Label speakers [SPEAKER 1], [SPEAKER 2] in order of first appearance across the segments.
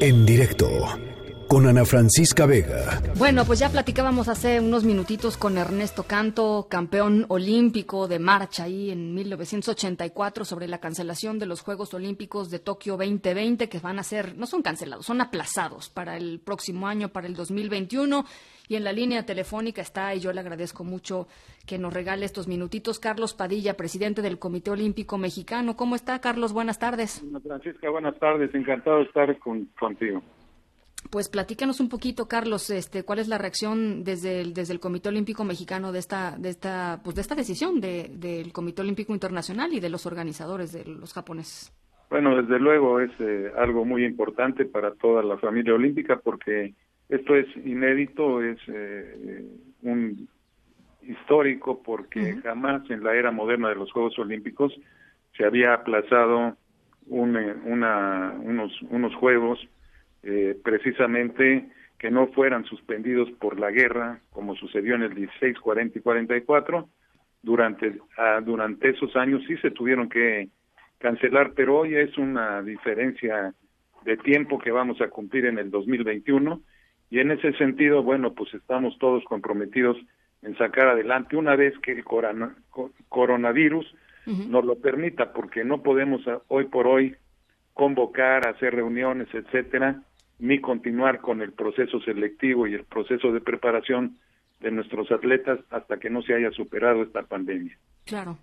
[SPEAKER 1] En directo con Ana Francisca Vega.
[SPEAKER 2] Bueno, pues ya platicábamos hace unos minutitos con Ernesto Canto, campeón olímpico de marcha ahí en 1984 sobre la cancelación de los Juegos Olímpicos de Tokio 2020 que van a ser, no son cancelados, son aplazados para el próximo año, para el 2021. Y en la línea telefónica está, y yo le agradezco mucho que nos regale estos minutitos, Carlos Padilla, presidente del Comité Olímpico Mexicano. ¿Cómo está, Carlos? Buenas tardes.
[SPEAKER 3] Ana Francisca, buenas tardes. Encantado de estar contigo.
[SPEAKER 2] Pues platícanos un poquito, Carlos, este, cuál es la reacción desde el, desde el Comité Olímpico Mexicano de esta, de esta, pues de esta decisión del Comité Olímpico Internacional y de los organizadores de los japoneses.
[SPEAKER 3] Bueno, desde luego es eh, algo muy importante para toda la familia olímpica porque esto es inédito, es eh, un histórico porque jamás en la era moderna de los Juegos Olímpicos se había aplazado un, eh, una, unos, unos Juegos eh, precisamente que no fueran suspendidos por la guerra, como sucedió en el 16, 40 y 44. Durante, ah, durante esos años sí se tuvieron que cancelar, pero hoy es una diferencia de tiempo que vamos a cumplir en el 2021 y en ese sentido, bueno, pues estamos todos comprometidos en sacar adelante una vez que el coronavirus nos lo permita, porque no podemos ah, hoy por hoy convocar, hacer reuniones, etcétera, ni continuar con el proceso selectivo y el proceso de preparación de nuestros atletas hasta que no se haya superado esta pandemia.
[SPEAKER 2] Claro.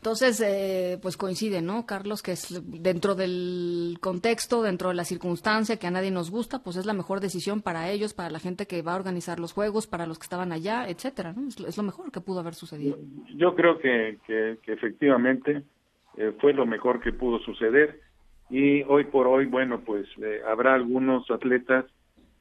[SPEAKER 2] Entonces, eh, pues coincide, ¿no, Carlos? Que es dentro del contexto, dentro de la circunstancia que a nadie nos gusta, pues es la mejor decisión para ellos, para la gente que va a organizar los juegos, para los que estaban allá, etcétera, ¿no? Es, lo mejor que pudo haber sucedido.
[SPEAKER 3] Yo creo que, que, efectivamente eh, fue lo mejor que pudo suceder y hoy por hoy, bueno, pues eh, habrá algunos atletas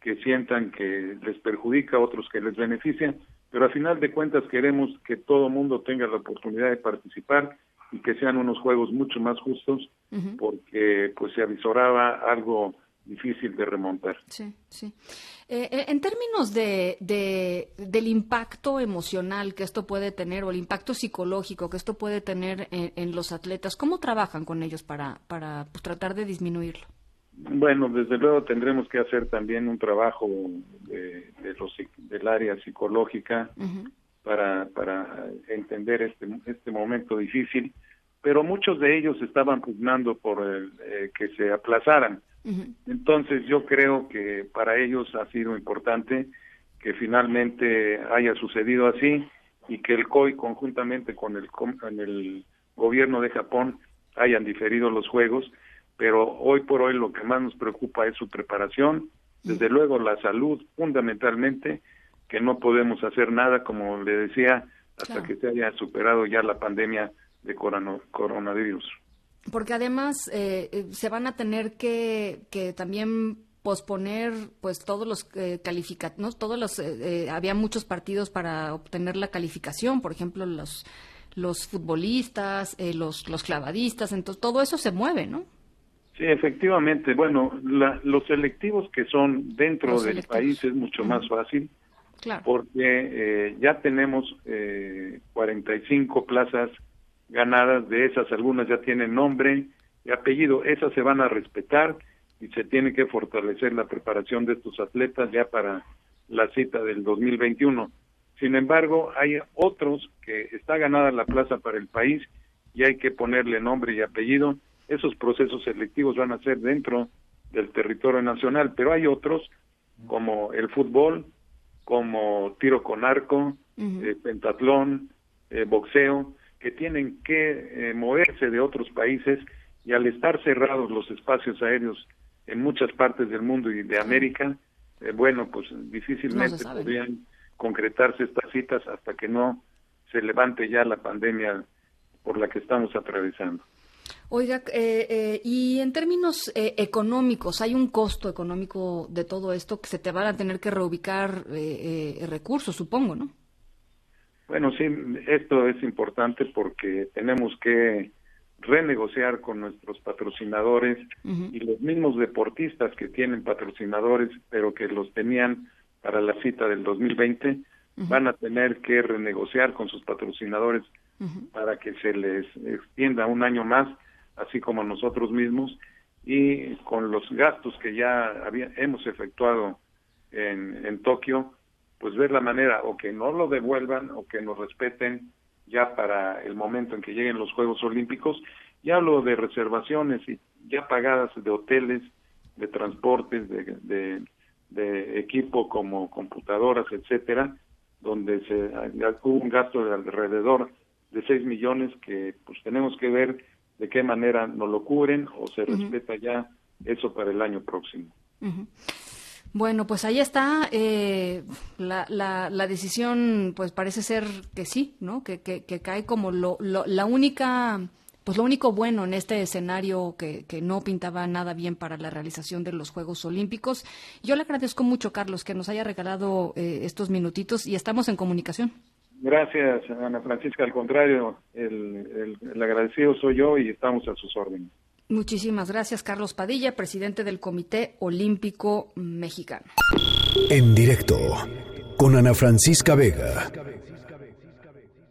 [SPEAKER 3] que sientan que les perjudica, otros que les benefician, pero a final de cuentas queremos que todo mundo tenga la oportunidad de participar y que sean unos juegos mucho más justos, porque pues se avisoraba algo difícil de remontar.
[SPEAKER 2] Sí, sí. Eh, eh, en términos de, del impacto emocional que esto puede tener o el impacto psicológico que esto puede tener en, los atletas, ¿cómo trabajan con ellos para, para pues, tratar de disminuirlo?
[SPEAKER 3] Bueno, desde luego tendremos que hacer también un trabajo de, los, del área psicológica para, para entender este, este momento difícil, pero muchos de ellos estaban pugnando por el, eh, que se aplazaran. Entonces yo creo que para ellos ha sido importante que finalmente haya sucedido así y que el COI conjuntamente con el, con el gobierno de Japón hayan diferido los juegos, pero hoy por hoy lo que más nos preocupa es su preparación, desde luego la salud fundamentalmente, que no podemos hacer nada, como le decía, hasta que se haya superado ya la pandemia de coronavirus
[SPEAKER 2] porque además eh, eh, se van a tener que, que también posponer pues todos los eh, calificativos, todos los eh, había muchos partidos para obtener la calificación, por ejemplo los los futbolistas, los los clavadistas, entonces todo eso se mueve, ¿no?
[SPEAKER 3] Sí, efectivamente. Bueno, los selectivos que son dentro del país es mucho más fácil, claro. porque ya tenemos eh, 45 plazas ganadas, de esas algunas ya tienen nombre y apellido, esas se van a respetar y se tiene que fortalecer la preparación de estos atletas ya para la cita del 2021. Sin embargo, hay otros que está ganada la plaza para el país y hay que ponerle nombre y apellido. Esos procesos selectivos van a ser dentro del territorio nacional, pero hay otros como el fútbol, como tiro con arco, eh, pentatlón, eh, boxeo, que tienen que eh, moverse de otros países y al estar cerrados los espacios aéreos en muchas partes del mundo y de América, eh, bueno, pues difícilmente podrían concretarse estas citas hasta que no se levante ya la pandemia por la que estamos atravesando.
[SPEAKER 2] Oiga, eh, y en términos económicos, ¿hay un costo económico de todo esto que se te van a tener que reubicar recursos, supongo, no?
[SPEAKER 3] Bueno, sí, esto es importante porque tenemos que renegociar con nuestros patrocinadores y los mismos deportistas que tienen patrocinadores, pero que los tenían para la cita del 2020, van a tener que renegociar con sus patrocinadores para que se les extienda un año más, así como nosotros mismos. y con los gastos que ya hemos efectuado en, en Tokio, pues ver la manera o que no lo devuelvan o que nos respeten ya para el momento en que lleguen los Juegos Olímpicos. Ya hablo de reservaciones y ya pagadas de hoteles, de transportes, de, de, equipo como computadoras, etcétera, donde se hubo un gasto de alrededor de 6 millones que pues tenemos que ver de qué manera nos lo cubren o se respeta ya eso para el año próximo.
[SPEAKER 2] Bueno, pues ahí está. Eh, la, la, decisión, pues parece ser que sí, ¿no? Que, que, cae como lo, la única, pues lo único bueno en este escenario que, que no pintaba nada bien para la realización de los Juegos Olímpicos. Yo le agradezco mucho, Carlos, que nos haya regalado eh, estos minutitos y estamos en comunicación.
[SPEAKER 3] Gracias, Ana Francisca. Al contrario, el, el agradecido soy yo y estamos a sus órdenes.
[SPEAKER 2] Muchísimas gracias, Carlos Padilla, presidente del Comité Olímpico Mexicano.
[SPEAKER 1] En directo con Ana Francisca Vega.